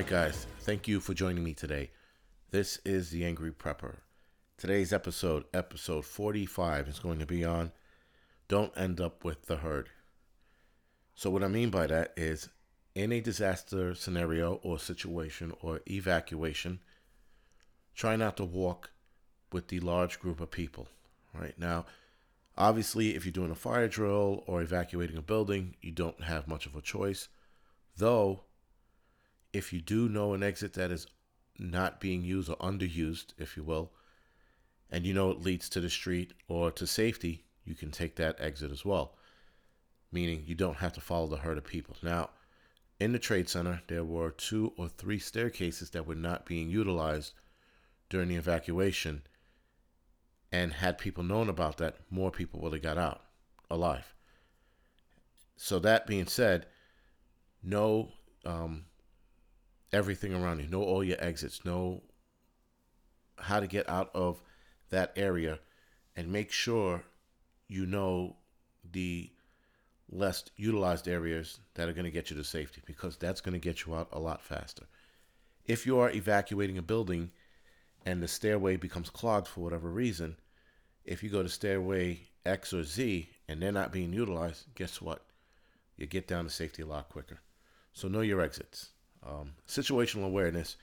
right, guys. Thank you for joining me today. This is the Angry Prepper. Today's episode, episode 45, is going to be on Don't End Up with the Herd. So, what I mean by that is in a disaster scenario or situation or evacuation, try not to walk with the large group of people. Right now, obviously, if you're doing a fire drill or evacuating a building, you don't have much of a choice. Though, if you do know an exit that is not being used or underused, if you will, and you know it leads to the street or to safety, you can take that exit as well. Meaning you don't have to follow the herd of people. Now, in the trade center, there were two or three staircases that were not being utilized during the evacuation. And had people known about that, more people would have got out alive. So that being said, know um, everything around you, know all your exits, know how to get out of that area, and make sure you know the less utilized areas that are going to get you to safety because that's going to get you out a lot faster. If you are evacuating a building and the stairway becomes clogged for whatever reason, if you go to stairway X or Z and they're not being utilized, guess what? You get down to safety a lot quicker. So know your exits. Um, situational awareness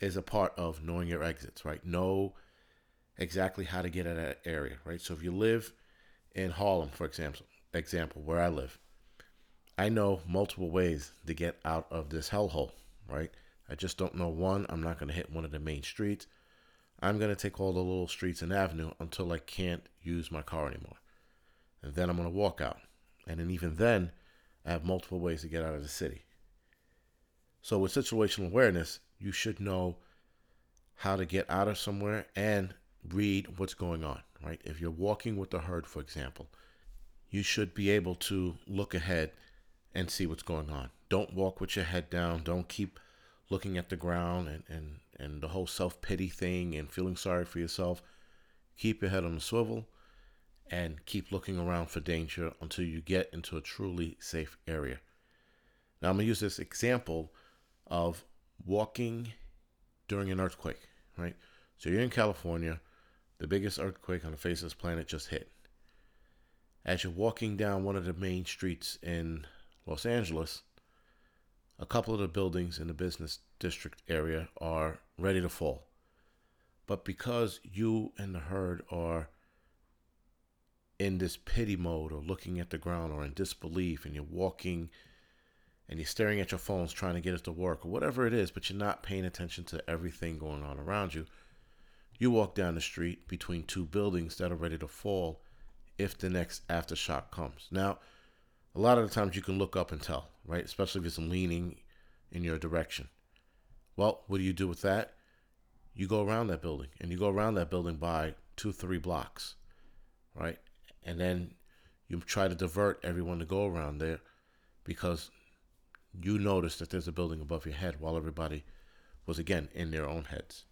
is a part of knowing your exits, right? Know exactly how to get out of that area, right? So if you live in Harlem, for example, example where I live, I know multiple ways to get out of this hellhole, right? I just don't know one. I'm not going to hit one of the main streets. I'm going to take all the little streets and avenue until I can't use my car anymore. And then I'm going to walk out. And then even then, I have multiple ways to get out of the city. So with situational awareness, you should know how to get out of somewhere and read what's going on, right? If you're walking with the herd, for example, you should be able to look ahead and see what's going on. Don't walk with your head down. Don't keep looking at the ground and, and, and the whole self pity thing and feeling sorry for yourself. Keep your head on the swivel and keep looking around for danger until you get into a truly safe area. Now, I'm going to use this example of walking during an earthquake, right? So you're in California, the biggest earthquake on the face of this planet just hit. As you're walking down one of the main streets in Los Angeles, a couple of the buildings in the business district area are ready to fall. But because you and the herd are in this pity mode or looking at the ground or in disbelief and you're walking and you're staring at your phones trying to get it to work or whatever it is, but you're not paying attention to everything going on around you, you walk down the street between two buildings that are ready to fall if the next aftershock comes. Now, a lot of the times you can look up and tell, right? Especially if it's leaning in your direction. Well, what do you do with that? You go around that building and you go around that building by two, three blocks, right? And then you try to divert everyone to go around there because you notice that there's a building above your head while everybody was again in their own heads.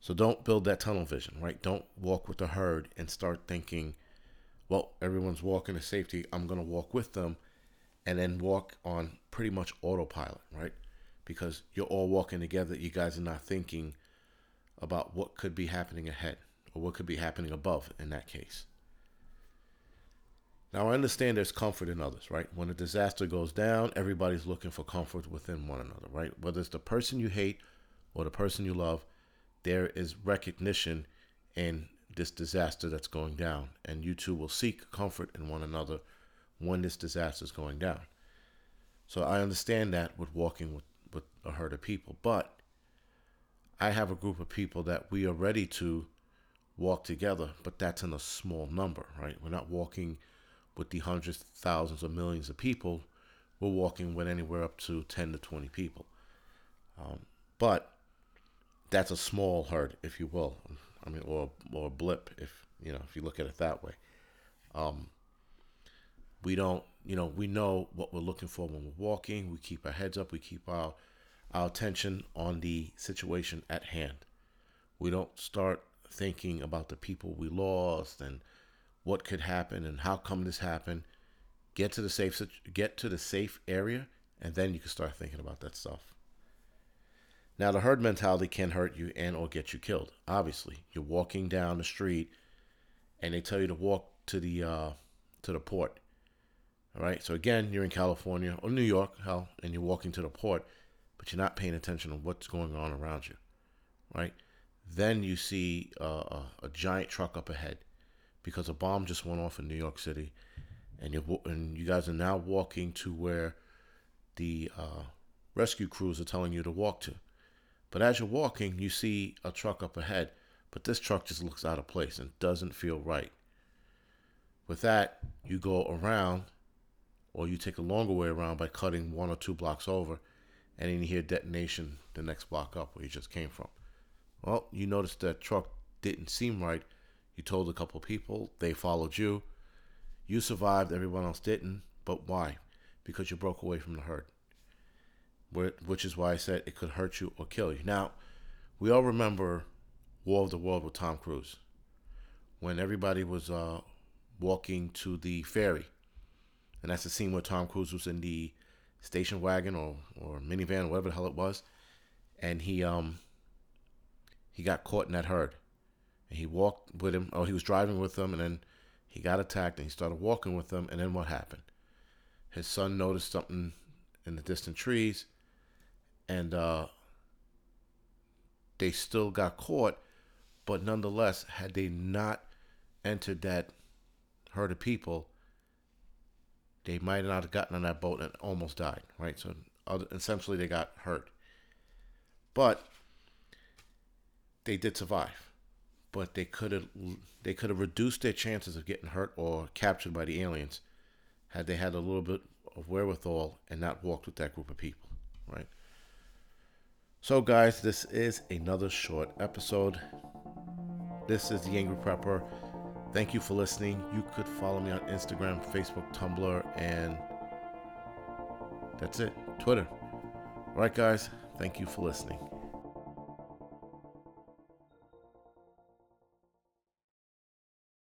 So don't build that tunnel vision, right? Don't walk with the herd and start thinking, well, everyone's walking to safety. I'm going to walk with them and then walk on pretty much autopilot, right? Because you're all walking together. You guys are not thinking about what could be happening ahead or what could be happening above in that case. Now, I understand there's comfort in others, right? When a disaster goes down, everybody's looking for comfort within one another, right? Whether it's the person you hate or the person you love, there is recognition in this disaster that's going down. And you two will seek comfort in one another when this disaster is going down. So I understand that with walking with, with a herd of people. But I have a group of people that we are ready to walk together, but that's in a small number, right? We're not walking with the hundreds, thousands, or millions of people, we're walking with anywhere up to 10 to 20 people. Um, but that's a small herd, if you will. I mean, or or a blip, if you know, if you look at it that way. Um, we don't, you know, we know what we're looking for when we're walking. We keep our heads up. We keep our our attention on the situation at hand. We don't start thinking about the people we lost and what could happen and how come this happened. Get to the safe get to the safe area, and then you can start thinking about that stuff. Now, the herd mentality can hurt you and or get you killed. Obviously, you're walking down the street, and they tell you to walk to the uh, to the port. All right. So again, you're in California or New York, hell, and you're walking to the port, but you're not paying attention to what's going on around you. Right. Then you see uh, a, a giant truck up ahead because a bomb just went off in New York City, and you and you guys are now walking to where the uh, rescue crews are telling you to walk to. But as you're walking, you see a truck up ahead, but this truck just looks out of place and doesn't feel right. With that, you go around, or you take a longer way around by cutting one or two blocks over, and then you hear detonation the next block up where you just came from. Well, you notice that truck didn't seem right. You told a couple people, they followed you. You survived, everyone else didn't. But why? Because you broke away from the herd which is why I said it could hurt you or kill you. Now, we all remember War of the World with Tom Cruise when everybody was uh, walking to the ferry. And that's the scene where Tom Cruise was in the station wagon or, or minivan or whatever the hell it was. And he um he got caught in that herd. And he walked with him, or he was driving with them, and then he got attacked and he started walking with them. And then what happened? His son noticed something in the distant trees and uh, they still got caught. But nonetheless, had they not entered that herd of people, they might not have gotten on that boat and almost died. Right, so essentially they got hurt. But they did survive. But they could have they could have reduced their chances of getting hurt or captured by the aliens had they had a little bit of wherewithal and not walked with that group of people, right? So, guys, this is another short episode. This is the Angry Prepper. Thank you for listening. You could follow me on Instagram, Facebook, Tumblr, and that's it. Twitter. All right, guys. Thank you for listening.